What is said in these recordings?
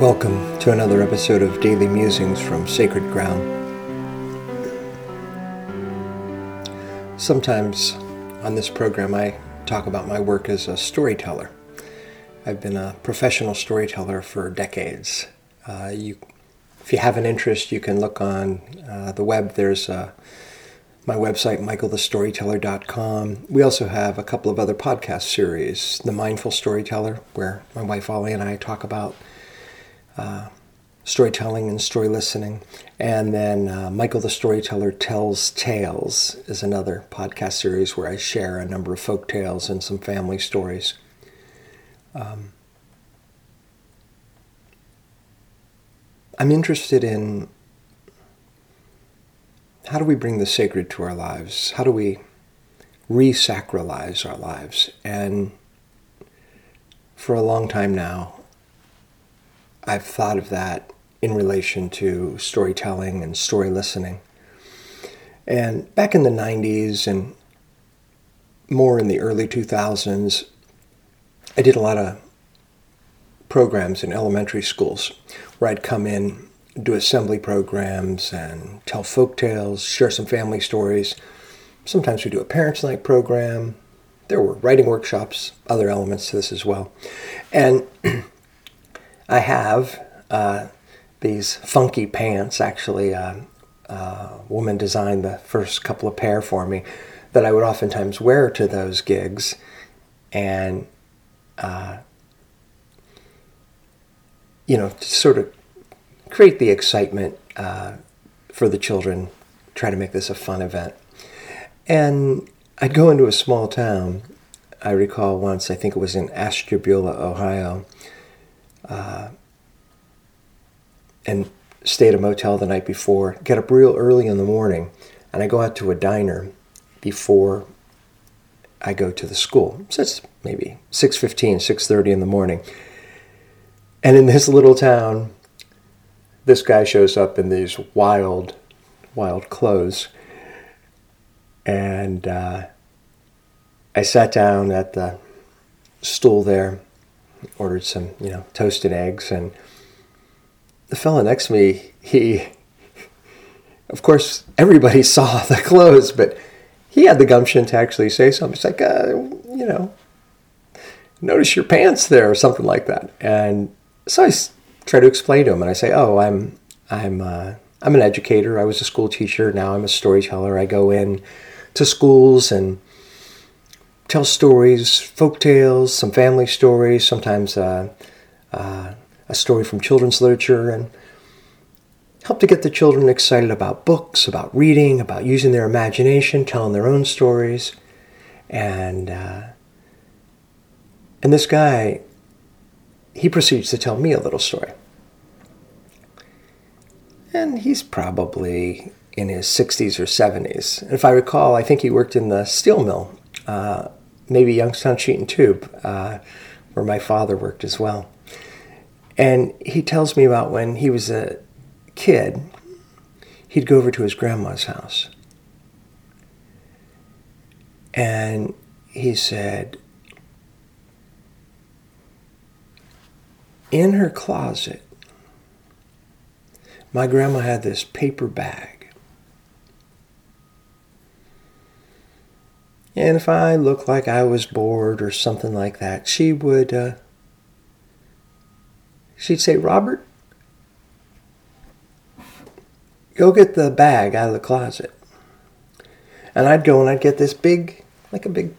Welcome to another episode of Daily Musings from Sacred Ground. Sometimes on this program, I talk about my work as a storyteller. I've been a professional storyteller for decades. Uh, you, if you have an interest, you can look on uh, the web. There's uh, my website, michaelthestoryteller.com. We also have a couple of other podcast series The Mindful Storyteller, where my wife Ollie and I talk about uh, storytelling and story listening. And then uh, Michael the Storyteller Tells Tales is another podcast series where I share a number of folk tales and some family stories. Um, I'm interested in how do we bring the sacred to our lives? How do we re sacralize our lives? And for a long time now, I've thought of that in relation to storytelling and story listening. And back in the 90s and more in the early 2000s, I did a lot of programs in elementary schools where I'd come in, do assembly programs, and tell folk tales, share some family stories. Sometimes we do a parents' night program. There were writing workshops, other elements to this as well. And I have uh, these funky pants. Actually, uh, a woman designed the first couple of pair for me that I would oftentimes wear to those gigs, and uh, you know, to sort of create the excitement uh, for the children. Try to make this a fun event, and I'd go into a small town. I recall once, I think it was in Ashtabula, Ohio uh, and stay at a motel the night before, get up real early in the morning, and I go out to a diner before I go to the school. So it's maybe 6.15, 6.30 in the morning. And in this little town, this guy shows up in these wild, wild clothes. And uh, I sat down at the stool there ordered some, you know, toasted eggs. And the fellow next to me, he, of course, everybody saw the clothes, but he had the gumption to actually say something. It's like, uh, you know, notice your pants there or something like that. And so I try to explain to him, and I say, oh, I'm, I'm, uh, I'm an educator. I was a school teacher. Now I'm a storyteller. I go in to schools and tell stories, folk tales, some family stories, sometimes uh, uh, a story from children's literature, and help to get the children excited about books, about reading, about using their imagination, telling their own stories. And, uh, and this guy, he proceeds to tell me a little story. And he's probably in his 60s or 70s. And if I recall, I think he worked in the steel mill uh, maybe Youngstown Sheet and Tube, uh, where my father worked as well. And he tells me about when he was a kid, he'd go over to his grandma's house. And he said, in her closet, my grandma had this paper bag And if I looked like I was bored or something like that, she would, uh, she'd say, Robert, go get the bag out of the closet. And I'd go and I'd get this big, like a big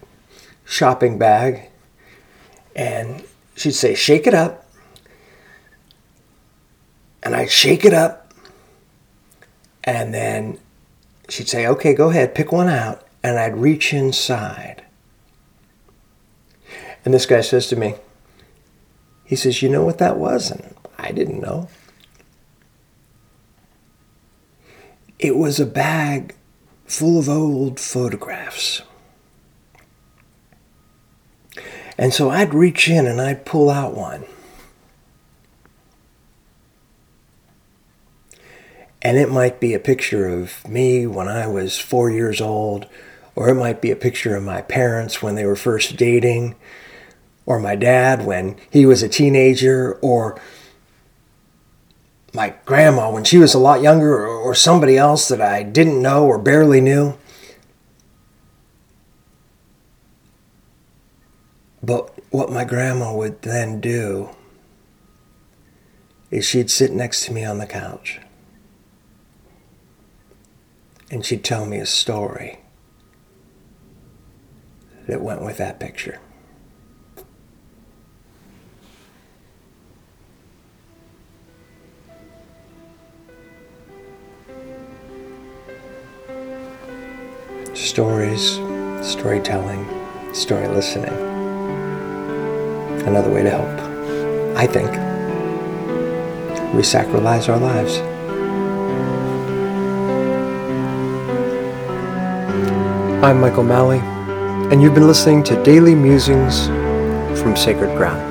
shopping bag. And she'd say, shake it up. And I'd shake it up. And then she'd say, okay, go ahead, pick one out and I'd reach inside. And this guy says to me, he says, You know what that was? And I didn't know. It was a bag full of old photographs. And so I'd reach in and I'd pull out one. And it might be a picture of me when I was four years old or it might be a picture of my parents when they were first dating, or my dad when he was a teenager, or my grandma when she was a lot younger or, somebody else that I didn't know or barely knew. But what my grandma would then do is she'd sit next to me on the couch and she'd tell me a story that went with that picture. Stories, storytelling, story listening. Another way to help, I think, resacralize our lives. I'm Michael Malley, and you've been listening to Daily Musings from Sacred Ground.